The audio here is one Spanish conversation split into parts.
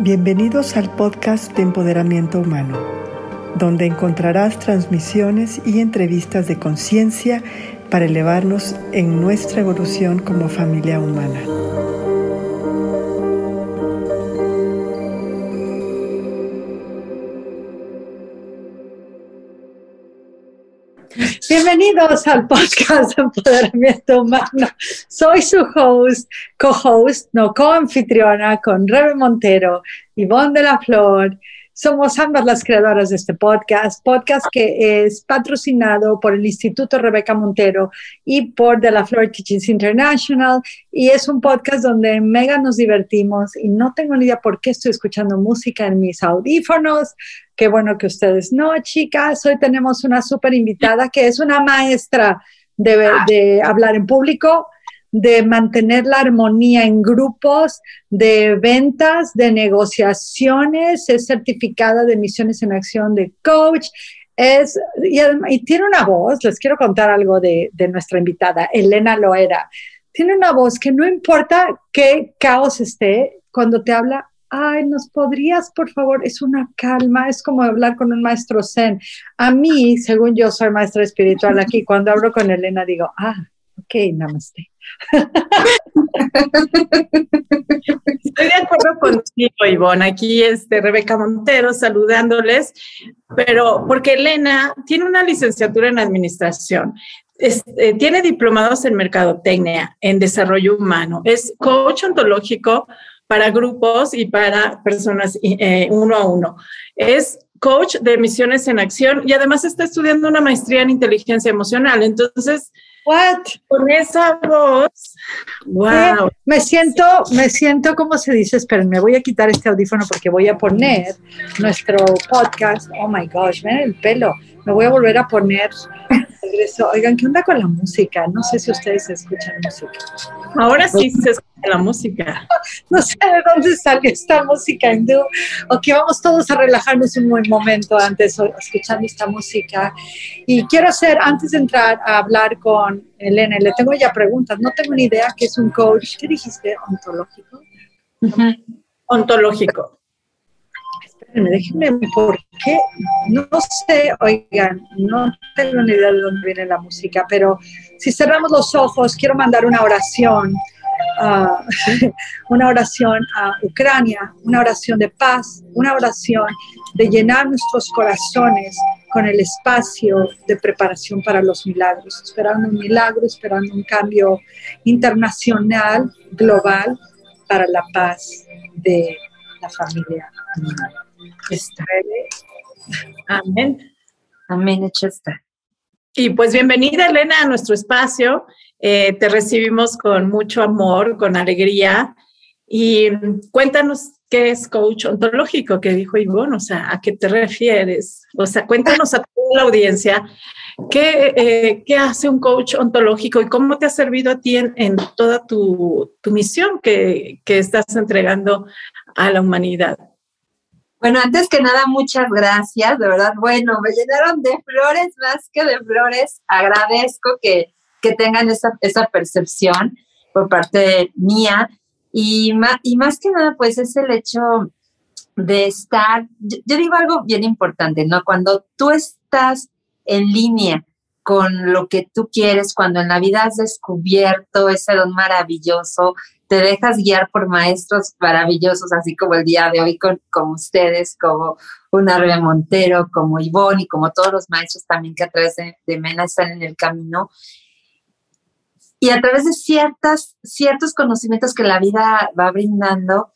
Bienvenidos al podcast de Empoderamiento Humano, donde encontrarás transmisiones y entrevistas de conciencia para elevarnos en nuestra evolución como familia humana. Bienvenidos al podcast de Empoderamiento Humano. Soy su host, co-host, no co-anfitriona con Rebe Montero, Ivonne de la Flor. Somos ambas las creadoras de este podcast, podcast que es patrocinado por el Instituto Rebeca Montero y por De la Flor Teachings International. Y es un podcast donde mega nos divertimos y no tengo ni idea por qué estoy escuchando música en mis audífonos. Qué bueno que ustedes no, chicas. Hoy tenemos una súper invitada que es una maestra de, de hablar en público de mantener la armonía en grupos, de ventas, de negociaciones, es certificada de misiones en acción de coach, es, y, tiene una voz, les quiero contar algo de, de nuestra invitada, Elena Loera, tiene una voz que no importa qué caos esté, cuando te habla, ay, nos podrías, por favor, es una calma, es como hablar con un maestro zen. A mí, según yo soy maestra espiritual aquí, cuando hablo con Elena digo, ah, ok, namaste. Estoy de acuerdo contigo, Ivonne. Aquí este Rebeca Montero saludándoles, pero porque Elena tiene una licenciatura en administración, este, tiene diplomados en mercadotecnia, en desarrollo humano, es coach ontológico para grupos y para personas eh, uno a uno. Es coach de misiones en acción y además está estudiando una maestría en inteligencia emocional. Entonces, What? Con esa voz. Wow. Me siento, me siento como se dice, esperen, me voy a quitar este audífono porque voy a poner nuestro podcast. Oh my gosh, ven el pelo. Me voy a volver a poner Oigan, ¿qué onda con la música? No sé si ustedes escuchan música. Ahora sí se escucha la música. No sé de dónde salió esta música hindú. Ok, vamos todos a relajarnos un buen momento antes escuchando esta música. Y quiero hacer, antes de entrar a hablar con Elena, le tengo ya preguntas. No tengo ni idea qué es un coach. ¿Qué dijiste? ¿Ontológico? Ontológico déjenme, ¿por qué? No sé, oigan, no tengo ni idea de dónde viene la música, pero si cerramos los ojos, quiero mandar una oración, una oración a Ucrania, una oración de paz, una oración de llenar nuestros corazones con el espacio de preparación para los milagros, esperando un milagro, esperando un cambio internacional, global, para la paz de la familia Amén. Amén, hecho está. Y pues bienvenida, Elena, a nuestro espacio. Eh, te recibimos con mucho amor, con alegría. Y cuéntanos qué es coach ontológico, que dijo Ivonne, o sea, ¿a qué te refieres? O sea, cuéntanos a toda la audiencia qué, eh, qué hace un coach ontológico y cómo te ha servido a ti en, toda tu, tu misión que, que estás entregando a la humanidad. Bueno, antes que nada, muchas gracias, de verdad. Bueno, me llenaron de flores más que de flores. Agradezco que, tengan esa, esa percepción por parte mía. Y más, y más que nada, pues es el hecho de estar, yo, digo algo bien importante, ¿no? Cuando tú estás en línea con lo que tú quieres, cuando en la vida has descubierto ese don maravilloso, te dejas guiar por maestros maravillosos, así como el día de hoy con, como ustedes, como una Rebe Montero, como Ivonne y como todos los maestros también que a través de, Mena están en el camino. Y a través de ciertas, ciertos conocimientos que la vida va brindando,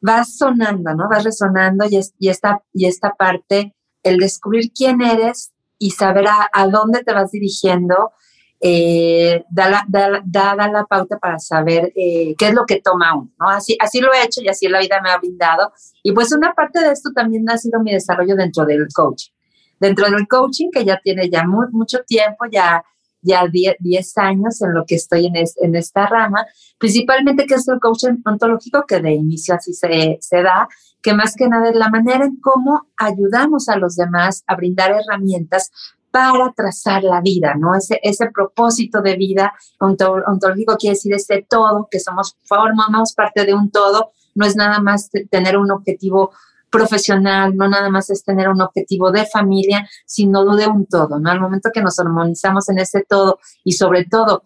vas sonando, ¿no? Vas resonando y, y, esta, y esta parte, el descubrir quién eres y saber a dónde te vas dirigiendo, eh, da, la, da, la pauta para saber eh, qué es lo que toma uno, ¿no? Así, así lo he hecho y así la vida me ha brindado. Y pues una parte de esto también ha sido mi desarrollo dentro del coaching. Dentro del coaching, que ya tiene ya mucho tiempo, ya ya 10 años en lo que estoy en, en, esta rama, principalmente que es el coaching ontológico, que de inicio así se, se da, que más que nada es la manera en cómo ayudamos a los demás a brindar herramientas para trazar la vida, ¿no? Ese, ese propósito de vida ontológico quiere decir ese todo, que somos, formamos parte de un todo no es nada más tener un objetivo profesional, no nada más es tener un objetivo de familia, sino de un todo, ¿no? Al momento que nos armonizamos en ese todo y sobre todo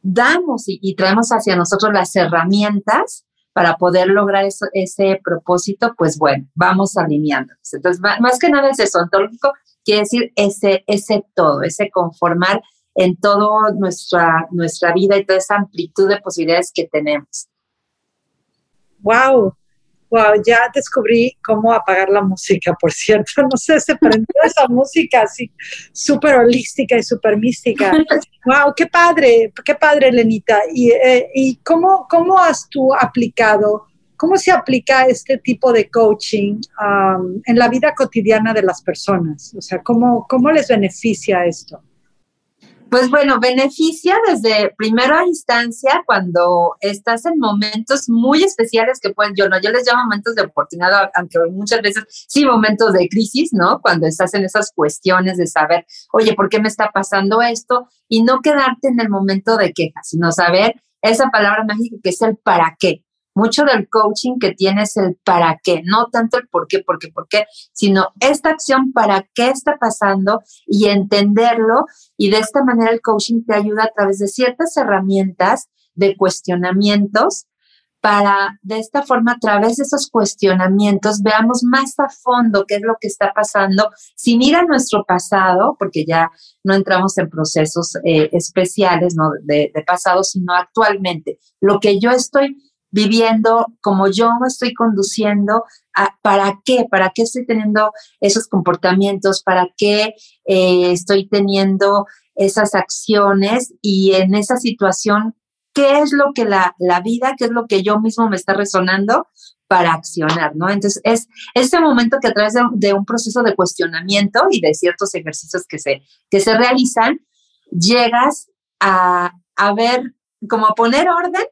damos y, traemos hacia nosotros las herramientas para poder lograr ese propósito, pues bueno, vamos alineándonos. Entonces, más, que nada ese ontológico quiere decir ese, ese todo, ese conformar en toda nuestra, nuestra vida y toda esa amplitud de posibilidades que tenemos. ¡Wow! Wow, ya descubrí cómo apagar la música, por cierto. No sé, se prendió esa música así súper holística y súper mística. Wow, qué padre, qué padre, Lenita. ¿Y, eh, y cómo, cómo has tú aplicado, cómo se aplica este tipo de coaching um, en la vida cotidiana de las personas? O sea, ¿cómo, cómo les beneficia esto? Pues bueno, beneficia desde primera instancia cuando estás en momentos muy especiales que pueden, yo no, yo les llamo momentos de oportunidad, aunque muchas veces sí momentos de crisis, ¿no? Cuando estás en esas cuestiones de saber, oye, ¿por qué me está pasando esto? Y no quedarte en el momento de queja, sino saber esa palabra mágica que es el para qué. Mucho del coaching que tienes el para qué, no tanto el por qué, por qué, por qué, sino esta acción para qué está pasando y entenderlo. Y de esta manera el coaching te ayuda a través de ciertas herramientas de cuestionamientos para de esta forma, a través de esos cuestionamientos, veamos más a fondo qué es lo que está pasando, sin ir a nuestro pasado, porque ya no entramos en procesos eh, especiales ¿no? de, de pasado, sino actualmente. Lo que yo estoy viviendo, como yo estoy conduciendo, ¿para qué? ¿Para qué estoy teniendo esos comportamientos? ¿Para qué eh, estoy teniendo esas acciones? Y en esa situación, ¿qué es lo que la, vida, qué es lo que yo mismo me está resonando? para accionar, ¿no? Entonces, es ese momento que a través de, un proceso de cuestionamiento y de ciertos ejercicios que se, que se realizan, llegas a, a ver, como a poner orden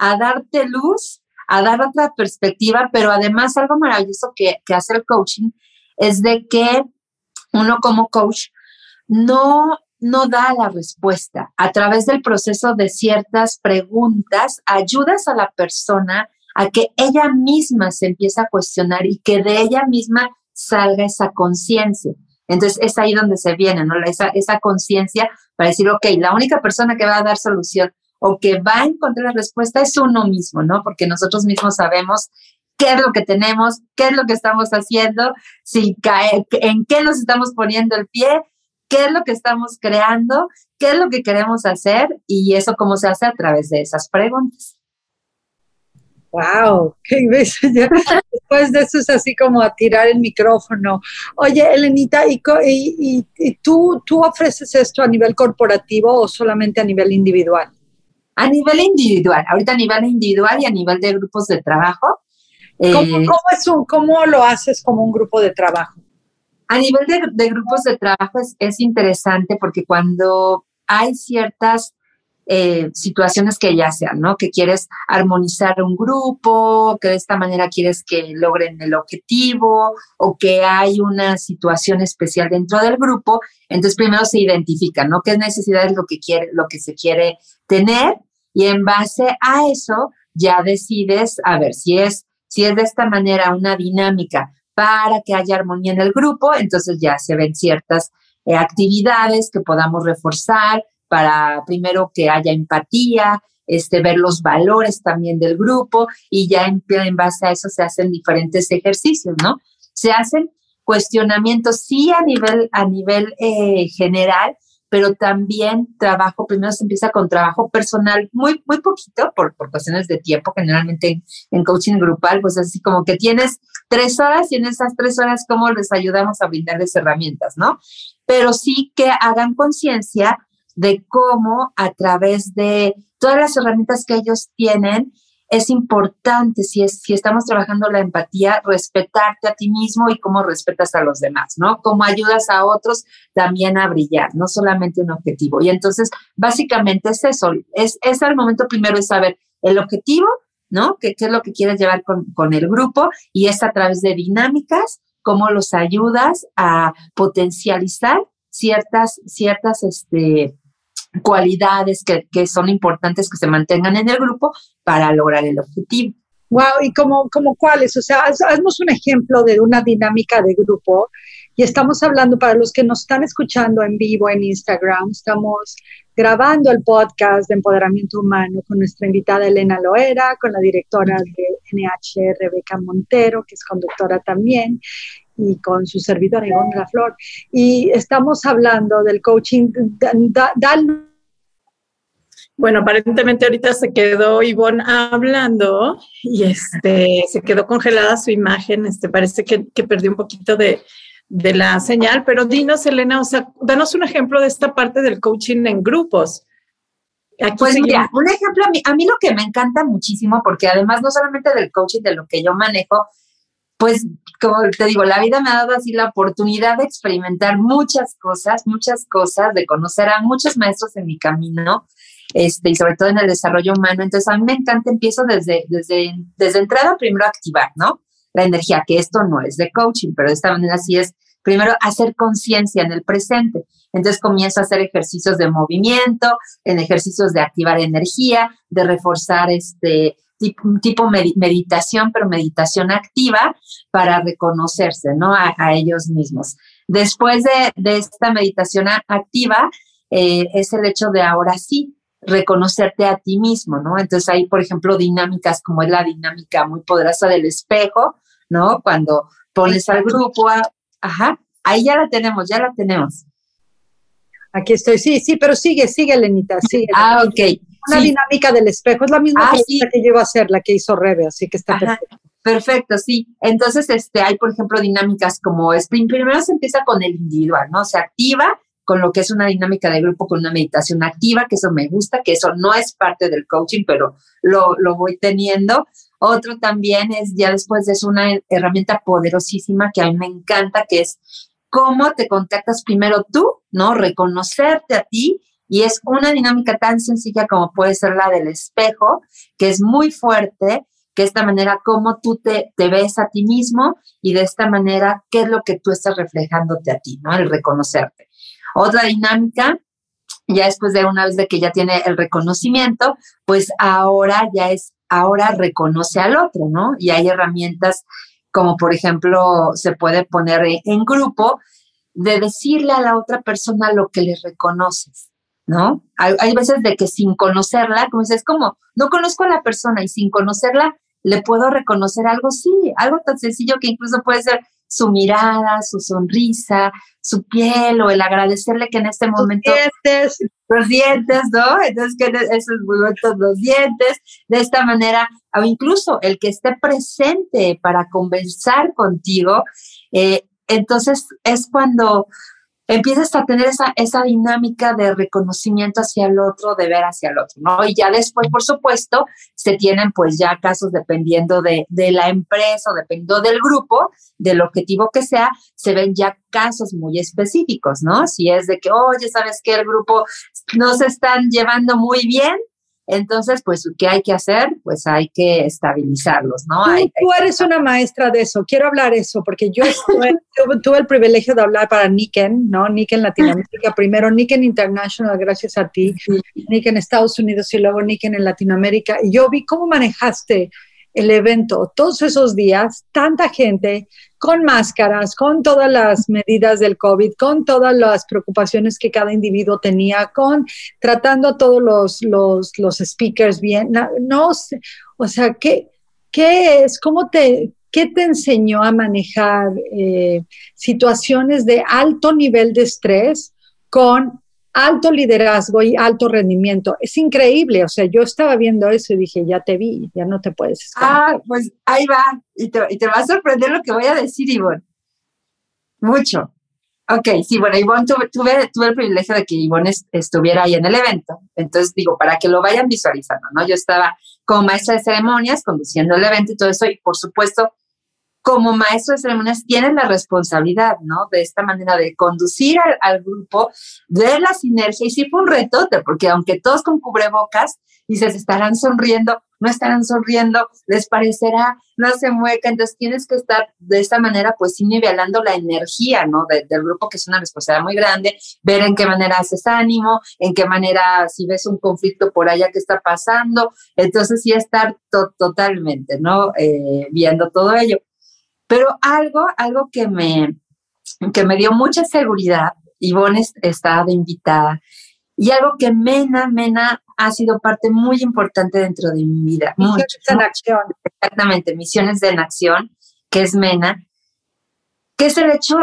a darte luz, a dar otra perspectiva, pero además algo maravilloso que, hace el coaching es de que uno como coach no, no da la respuesta. A través del proceso de ciertas preguntas, ayudas a la persona a que ella misma se empiece a cuestionar y que de ella misma salga esa conciencia. Entonces es ahí donde se viene, ¿no? Esa, esa conciencia para decir, ok, la única persona que va a dar solución o que va a encontrar la respuesta es uno mismo, ¿no? Porque nosotros mismos sabemos qué es lo que tenemos, qué es lo que estamos haciendo, si cae, en qué nos estamos poniendo el pie, qué es lo que estamos creando, qué es lo que queremos hacer y eso cómo se hace a través de esas preguntas. Wow, qué después de eso es así como a tirar el micrófono. Oye, Elenita, ¿y, y, y tú, tú ofreces esto a nivel corporativo o solamente a nivel individual? A nivel individual, ahorita a nivel individual y a nivel de grupos de trabajo. ¿Cómo, eh, es un, ¿Cómo, lo haces como un grupo de trabajo? A nivel de, grupos de trabajo es, interesante porque cuando hay ciertas eh, situaciones que ya sean, ¿no? Que quieres armonizar un grupo, que de esta manera quieres que logren el objetivo o que hay una situación especial dentro del grupo, entonces primero se identifica, ¿no? ¿Qué necesidad es lo que quiere, lo que se quiere tener? y en base a eso ya decides, a ver, si es, si es de esta manera una dinámica para que haya armonía en el grupo, entonces ya se ven ciertas eh, actividades que podamos reforzar para primero que haya empatía, este, ver los valores también del grupo y ya en, en base a eso se hacen diferentes ejercicios, ¿no? Se hacen cuestionamientos, sí a nivel, a nivel eh, general, pero también trabajo, primero se empieza con trabajo personal, muy, muy poquito, por, por cuestiones de tiempo, generalmente en, coaching grupal, pues así como que tienes tres horas y en esas tres horas, ¿cómo les ayudamos a brindarles herramientas, no? Pero sí que hagan conciencia de cómo a través de todas las herramientas que ellos tienen, es importante, si, es, si estamos trabajando la empatía, respetarte a ti mismo y cómo respetas a los demás, ¿no? Cómo ayudas a otros también a brillar, no solamente un objetivo. Y entonces, básicamente es eso, es, es el momento primero de saber el objetivo, ¿no? ¿Qué, qué es lo que quieres llevar con, con el grupo? Y es a través de dinámicas, cómo los ayudas a potencializar ciertas, ciertas, este, cualidades que, son importantes que se mantengan en el grupo para lograr el objetivo. Wow, ¿y como, como cuáles? O sea, haznos un ejemplo de una dinámica de grupo. Y estamos hablando, para los que nos están escuchando en vivo en Instagram, estamos grabando el podcast de empoderamiento humano con nuestra invitada Elena Loera, con la directora de NH, Rebeca Montero, que es conductora también, y con su servidora Ivonne La Flor. Y estamos hablando del coaching. bueno, aparentemente ahorita se quedó Ivonne hablando y este, se quedó congelada su imagen. Este, parece que, que perdió un poquito de, de la señal, pero dinos, Elena, o sea, danos un ejemplo de esta parte del coaching en grupos. pues mira, un ejemplo, a mí, a mí lo que me encanta muchísimo, porque además no solamente del coaching, de lo que yo manejo, pues como te digo, la vida me ha dado así la oportunidad de experimentar muchas cosas, muchas cosas, de conocer a muchos maestros en mi camino, este, y sobre todo en el desarrollo humano. Entonces, a mí me encanta, empiezo desde, desde, desde entrada primero a activar, ¿no? La energía, que esto no es de coaching, pero de esta manera sí es, primero, hacer conciencia en el presente. Entonces comienzo a hacer ejercicios de movimiento, en ejercicios de activar energía, de reforzar este tipo, meditación, pero meditación activa para reconocerse, ¿no? A, ellos mismos. Después de, esta meditación activa, eh, es el hecho de ahora sí reconocerte a ti mismo, ¿no? Entonces hay, por ejemplo, dinámicas como es la dinámica muy poderosa del espejo, ¿no? Cuando pones al grupo, ajá, ahí ya la tenemos, ya la tenemos. Aquí estoy, sí, sí, pero sigue, sigue, Lenita, sigue. Ah, ok una dinámica del espejo, es la misma ah, que llevo a hacer, la que hizo Rebe, así que está perfecto. Perfecto, sí. Entonces, este, hay, por ejemplo, dinámicas como sprint. Primero se empieza con el individual, ¿no? Se activa con lo que es una dinámica de grupo, con una meditación activa, que eso me gusta, que eso no es parte del coaching, pero lo, lo voy teniendo. Otro también es, ya después de eso, una herramienta poderosísima que a mí me encanta, que es cómo te contactas primero tú, ¿no? Reconocerte a ti y es una dinámica tan sencilla como puede ser la del espejo, que es muy fuerte, que esta manera como tú te, te ves a ti mismo y de esta manera qué es lo que tú estás reflejándote a ti, ¿no? El reconocerte. Otra dinámica, ya después de una vez de que ya tiene el reconocimiento, pues ahora ya es, ahora reconoce al otro, ¿no? Y hay herramientas como por ejemplo se puede poner en grupo de decirle a la otra persona lo que le reconoces. ¿No? Hay, veces de que sin conocerla, como dices, es como, no conozco a la persona y sin conocerla le puedo reconocer algo, sí, algo tan sencillo que incluso puede ser su mirada, su sonrisa, su piel o el agradecerle que en este momento... Los dientes. Los dientes, ¿no? Entonces, que esos momentos, los dientes, de esta manera, o incluso el que esté presente para conversar contigo, eh, entonces es cuando empiezas a tener esa, esa dinámica de reconocimiento hacia el otro, de ver hacia el otro, ¿no? Y ya después, por supuesto, se tienen pues ya casos dependiendo de, de la empresa o dependiendo del grupo, del objetivo que sea, se ven ya casos muy específicos, ¿no? Si es de que, oye, ¿sabes que El grupo no se están llevando muy bien, entonces, pues, ¿qué hay que hacer? Pues hay que estabilizarlos, ¿no? Tú, eres una maestra de eso. Quiero hablar eso porque yo tuve, el privilegio de hablar para Niken, ¿no? Niken Latinoamérica primero, Niken International, gracias a ti, Niken Estados Unidos y luego Niken en Latinoamérica. Y yo vi cómo manejaste el evento todos esos días, tanta gente con máscaras, con todas las medidas del COVID, con todas las preocupaciones que cada individuo tenía, con tratando a todos los, los, los speakers bien. No, sé, o sea, ¿qué, ¿qué es? ¿Cómo te, ¿Qué te enseñó a manejar eh, situaciones de alto nivel de estrés con alto liderazgo y alto rendimiento. Es increíble, o sea, yo estaba viendo eso y dije, ya te vi, ya no te puedes escapar. Ah, pues ahí va, y te, va a sorprender lo que voy a decir, Ivonne. Mucho. Ok, sí, bueno, Ivonne, tuve, tuve, el privilegio de que Ivonne estuviera ahí en el evento, entonces digo, para que lo vayan visualizando, ¿no? Yo estaba como maestra de ceremonias, conduciendo el evento y todo eso, y por supuesto, como maestro de ceremonias tienes la responsabilidad, ¿no? De esta manera de conducir al, grupo, de la sinergia. Y sí fue un retote, porque aunque todos con cubrebocas, dices, estarán sonriendo, no estarán sonriendo, les parecerá, no se mueca. Entonces tienes que estar de esta manera, pues sí, nivelando la energía, ¿no? del grupo, que es una responsabilidad muy grande, ver en qué manera haces ánimo, en qué manera, si ves un conflicto por allá que está pasando. Entonces sí estar totalmente, ¿no? Eh, viendo todo ello. Pero algo, algo que me, que me dio mucha seguridad, Ivonne estaba de invitada, y algo que Mena, Mena ha sido parte muy importante dentro de mi vida. Misiones en acción. Exactamente, misiones de en acción, que es Mena, que es el hecho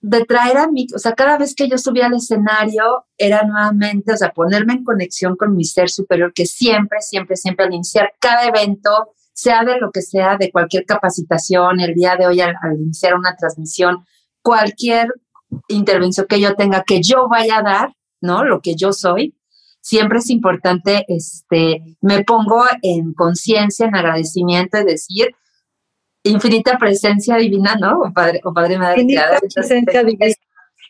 de traer a mí, o sea, cada vez que yo subía al escenario era nuevamente, o sea, ponerme en conexión con mi ser superior, que siempre, siempre, siempre al iniciar cada evento, sea de lo que sea, de cualquier capacitación, el día de hoy al, iniciar una transmisión, cualquier intervención que yo tenga, que yo vaya a dar, ¿no? Lo que yo soy, siempre es importante, este, me pongo en conciencia, en agradecimiento y decir, infinita presencia divina, ¿no? O Padre, o padre Madre. Infinita presencia divina.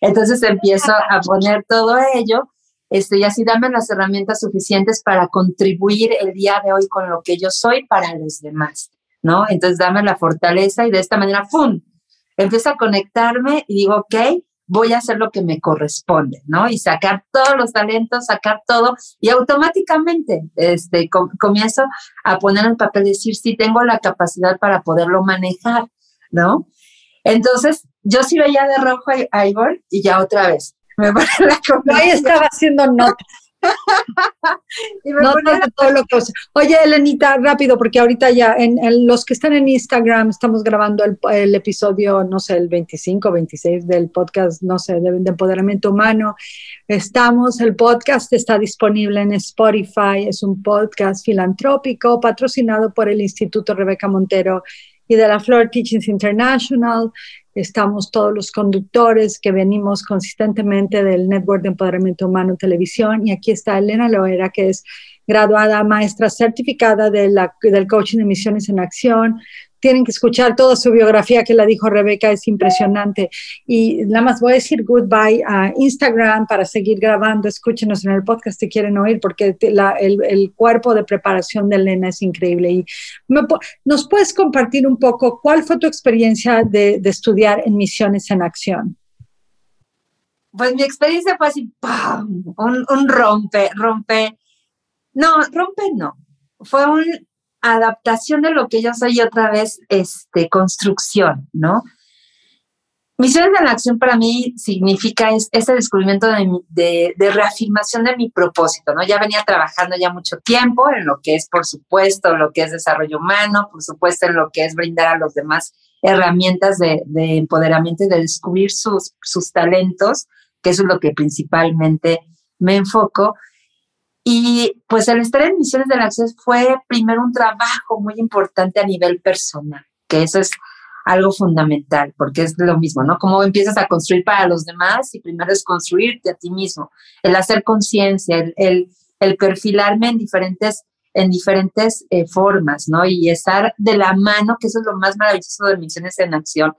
Entonces empiezo a poner todo ello este, y así dame las herramientas suficientes para contribuir el día de hoy con lo que yo soy para los demás, ¿no? Entonces dame la fortaleza y de esta manera, ¡pum! Empiezo a conectarme y digo, ok, voy a hacer lo que me corresponde, ¿no? Y sacar todos los talentos, sacar todo y automáticamente este, comienzo a poner en papel, decir, sí, tengo la capacidad para poderlo manejar, ¿no? Entonces, yo sí veía de rojo a Ivor y ya otra vez, me la Ahí estaba haciendo notas. todo lo que, Oye, Elenita, rápido, porque ahorita ya en, los que están en Instagram estamos grabando el, episodio, no sé, el 25, 26 del podcast, no sé, de, de, empoderamiento humano. Estamos, el podcast está disponible en Spotify, es un podcast filantrópico patrocinado por el Instituto Rebeca Montero y de la Flor Teachings International estamos todos los conductores que venimos consistentemente del Network de Empoderamiento Humano Televisión y aquí está Elena Loera, que es graduada maestra certificada de la, del coaching de misiones en acción, tienen que escuchar toda su biografía que la dijo Rebeca, es impresionante. Y nada más voy a decir goodbye a Instagram para seguir grabando. Escúchenos en el podcast si quieren oír, porque el, cuerpo de preparación de Elena es increíble. Y ¿Nos puedes compartir un poco cuál fue tu experiencia de, estudiar en Misiones en Acción? Pues mi experiencia fue así, Un, un rompe, rompe. No, rompe no. Fue un adaptación de lo que yo soy y otra vez este, construcción, ¿no? Misiones de la acción para mí significa es, ese descubrimiento de, de, reafirmación de mi propósito, ¿no? Ya venía trabajando ya mucho tiempo en lo que es, por supuesto, lo que es desarrollo humano, por supuesto, en lo que es brindar a los demás herramientas de, de empoderamiento y de descubrir sus, sus talentos, que eso es lo que principalmente me enfoco. Y pues el estar en Misiones del Acceso fue primero un trabajo muy importante a nivel personal, que eso es algo fundamental, porque es lo mismo, ¿no? Cómo empiezas a construir para los demás y primero es construirte a ti mismo, el hacer conciencia, el, el, perfilarme en diferentes, en diferentes eh, formas, ¿no? Y estar de la mano, que eso es lo más maravilloso de Misiones en Acción,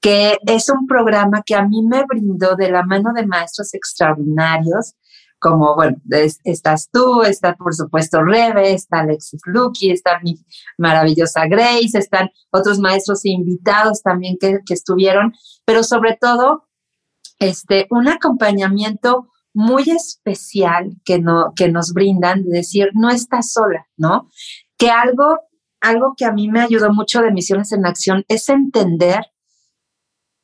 que es un programa que a mí me brindó de la mano de maestros extraordinarios, como, bueno, estás tú, está por supuesto Rebe, está Alexis Lucky, está mi maravillosa Grace, están otros maestros invitados también que, estuvieron, pero sobre todo, este, un acompañamiento muy especial que, no, que nos brindan, de decir, no estás sola, ¿no? Que algo, algo que a mí me ayudó mucho de Misiones en Acción es entender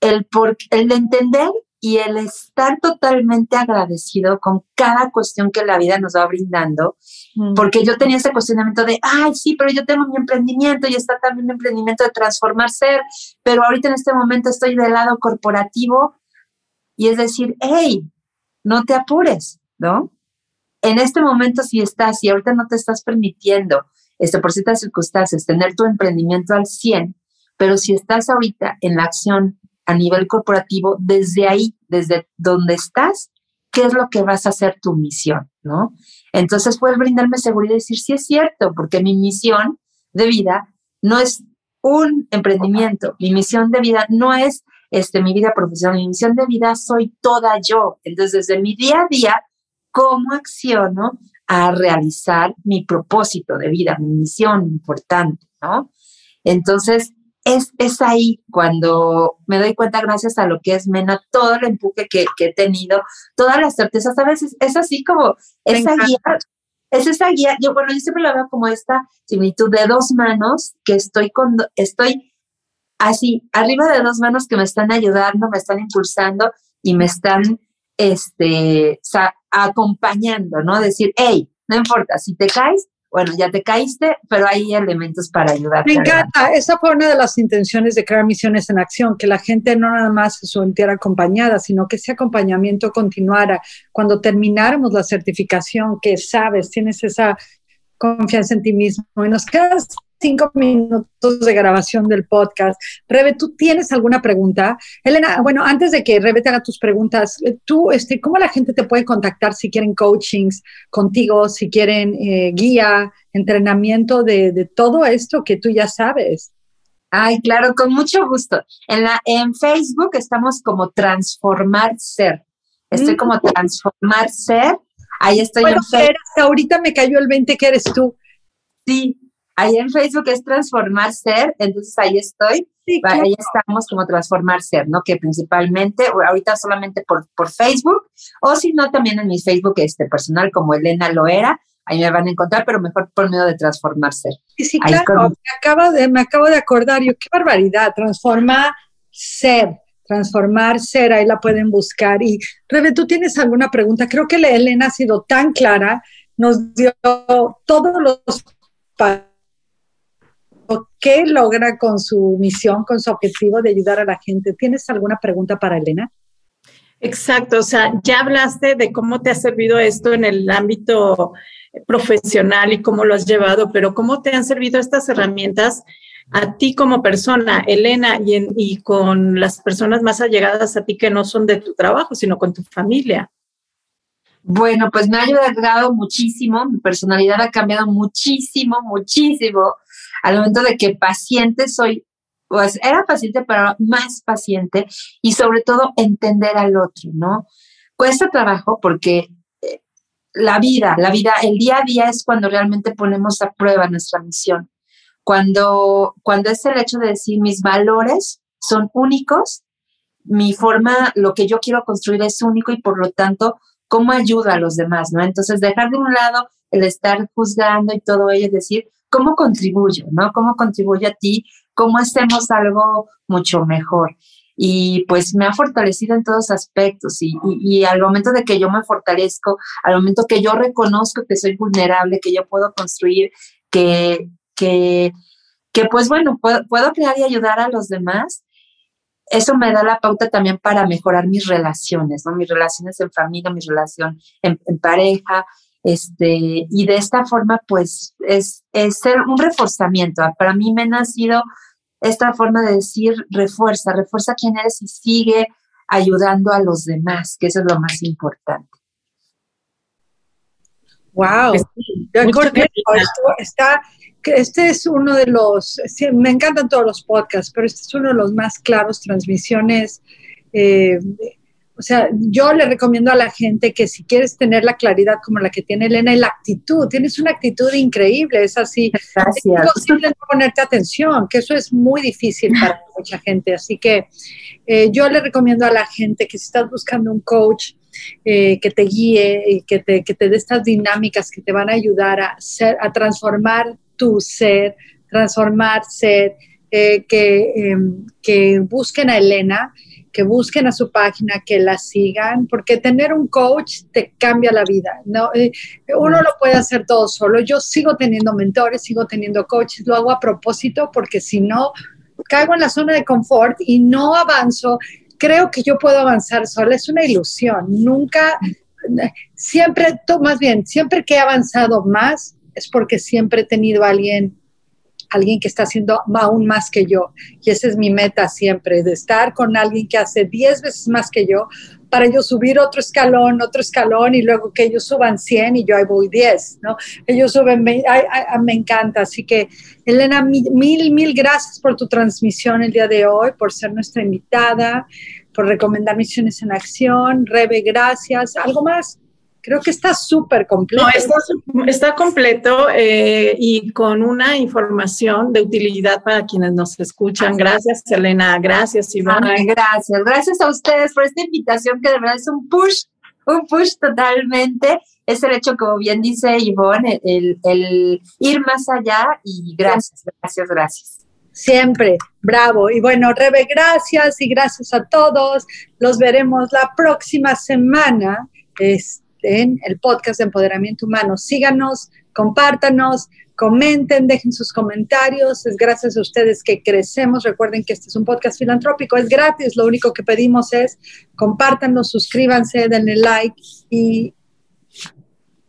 el, por, el entender y el estar totalmente agradecido con cada cuestión que la vida nos va brindando, mm. porque yo tenía ese cuestionamiento de, ay, sí, pero yo tengo mi emprendimiento y está también mi emprendimiento de transformar ser, pero ahorita en este momento estoy del lado corporativo y es decir, hey, no te apures, ¿no? En este momento si estás y ahorita no te estás permitiendo, este, por ciertas circunstancias, tener tu emprendimiento al 100, pero si estás ahorita en la acción a nivel corporativo, desde ahí, desde donde estás, qué es lo que vas a hacer tu misión, ¿no? Entonces puedes brindarme seguridad y decir, sí es cierto, porque mi misión de vida no es un emprendimiento. Mi misión de vida no es este, mi vida profesional, mi misión de vida soy toda yo. Entonces, desde mi día a día, ¿cómo acciono a realizar mi propósito de vida, mi misión importante, ¿no? Entonces, es, es, ahí cuando me doy cuenta, gracias a lo que es Mena, todo el empuje que, que he tenido, todas las certezas, a veces es así como esa guía, es esa guía, yo bueno, yo siempre la veo como esta similitud de dos manos que estoy con, estoy así, arriba de dos manos que me están ayudando, me están impulsando y me están, este, acompañando, ¿no? Decir, hey, no importa, si te caes, bueno, ya te caíste, pero hay elementos para ayudarte. Me encanta, esa fue una de las intenciones de crear Misiones en Acción, que la gente no nada más se sintiera acompañada, sino que ese acompañamiento continuara. Cuando termináramos la certificación, que sabes, tienes esa confianza en ti mismo y nos quedas cinco minutos de grabación del podcast. Rebe, ¿tú tienes alguna pregunta? Elena, bueno, antes de que Rebe te haga tus preguntas, eh, tú, este, ¿cómo la gente te puede contactar si quieren coachings contigo, si quieren eh, guía, entrenamiento de, de, todo esto que tú ya sabes? Ay, claro, con mucho gusto. En, la, en Facebook estamos como Transformar Ser. Estoy como mm. Transformar Ser. Ahí estoy en Facebook. ahorita me cayó el 20 que eres tú. Sí, Ahí en Facebook es Transformar Ser, entonces ahí estoy. Ahí estamos como Transformar Ser, ¿no? Que principalmente, ahorita solamente por, por Facebook, o si no, también en mi Facebook este, personal como Elena Loera, ahí me van a encontrar, pero mejor por medio de Transformar Ser. Sí, sí, claro, me, acabo de, me acabo de acordar, yo, qué barbaridad, Transformar Ser transformar ser, ahí la pueden buscar. Y Rebe, ¿tú tienes alguna pregunta? Creo que Elena ha sido tan clara, nos dio todos los qué logra con su misión, con su objetivo de ayudar a la gente. ¿Tienes alguna pregunta para Elena? Exacto, o sea, ya hablaste de cómo te ha servido esto en el ámbito profesional y cómo lo has llevado, pero ¿cómo te han servido estas herramientas a ti como persona, Elena, y, con las personas más allegadas a ti que no son de tu trabajo, sino con tu familia? Bueno, pues me ha ayudado muchísimo, mi personalidad ha cambiado muchísimo, muchísimo al momento de que paciente soy, pues era paciente, pero más paciente y sobre todo entender al otro, ¿no? Cuesta trabajo porque eh, la vida, la vida, el día a día es cuando realmente ponemos a prueba nuestra misión. Cuando, cuando es el hecho de decir mis valores son únicos, mi forma, lo que yo quiero construir es único y por lo tanto, ¿cómo ayuda a los demás? ¿no? Entonces, dejar de un lado el estar juzgando y todo ello, es decir, ¿cómo contribuyo? ¿no? ¿Cómo contribuyo a ti? ¿Cómo hacemos algo mucho mejor? Y pues me ha fortalecido en todos aspectos y, al momento de que yo me fortalezco, al momento que yo reconozco que soy vulnerable, que yo puedo construir, que, que, que pues bueno, puedo, puedo crear y ayudar a los demás, eso me da la pauta también para mejorar mis relaciones, ¿no? Mis relaciones en familia, mi relación en pareja, este, y de esta forma, pues, es, es ser un reforzamiento. Para mí me ha nacido esta forma de decir refuerza, refuerza quién eres y sigue ayudando a los demás, que eso es lo más importante. Wow, está, este es uno de los, me encantan todos los podcasts, pero este es uno de los más claros, transmisiones eh, o sea, yo le recomiendo a la gente que si quieres tener la claridad como la que tiene Elena y la actitud, tienes una actitud increíble, es así. Gracias. Es posible ponerte atención, que eso es muy difícil para mucha gente. Así que eh, yo le recomiendo a la gente que si estás buscando un coach, eh, que te guíe y que te, que te dé estas dinámicas que te van a ayudar a, ser, a transformar tu ser, transformar ser, eh, que, em, que busquen a Elena que busquen a su página, que la sigan, porque tener un coach te cambia la vida. ¿no? Eh, uno lo puede hacer todo solo. Yo sigo teniendo mentores, sigo teniendo coaches, lo hago a propósito porque si no, caigo en la zona de confort y no avanzo. Creo que yo puedo avanzar sola, es una ilusión. Nunca, siempre, más bien, siempre que he avanzado más es porque siempre he tenido a alguien alguien que está haciendo aún más que yo. Y esa es mi meta siempre, de estar con alguien que hace 10 veces más que yo, para yo subir otro escalón, otro escalón y luego que ellos suban 100 y yo ahí voy 10, ¿no? Ellos suben, me encanta. Así que, Elena, mil, mil gracias por tu transmisión el día de hoy, por ser nuestra invitada, por recomendar Misiones en Acción. Rebe, gracias. ¿Algo más? Creo que está súper completo. No, está, completo eh, y con una información de utilidad para quienes nos escuchan. Gracias, Elena. Gracias, Iván. gracias. Gracias a ustedes por esta invitación que de verdad es un push, un push totalmente. Es el hecho, como bien dice Ivonne, el, el ir más allá y gracias, gracias, gracias. Siempre, bravo. Y bueno, Rebe, gracias y gracias a todos. Los veremos la próxima semana. Este, en el podcast de Empoderamiento Humano. Síganos, compártanos, comenten, dejen sus comentarios. Es gracias a ustedes que crecemos. Recuerden que este es un podcast filantrópico, es gratis. Lo único que pedimos es compártanlo, suscríbanse, denle like y,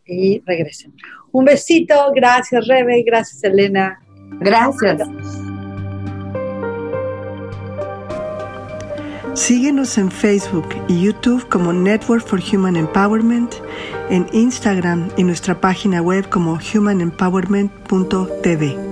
y regresen. Un besito. Gracias, Rebe. Gracias, Elena. Gracias. Síguenos en Facebook y YouTube como Network for Human Empowerment, en Instagram y nuestra página web como humanempowerment.tv.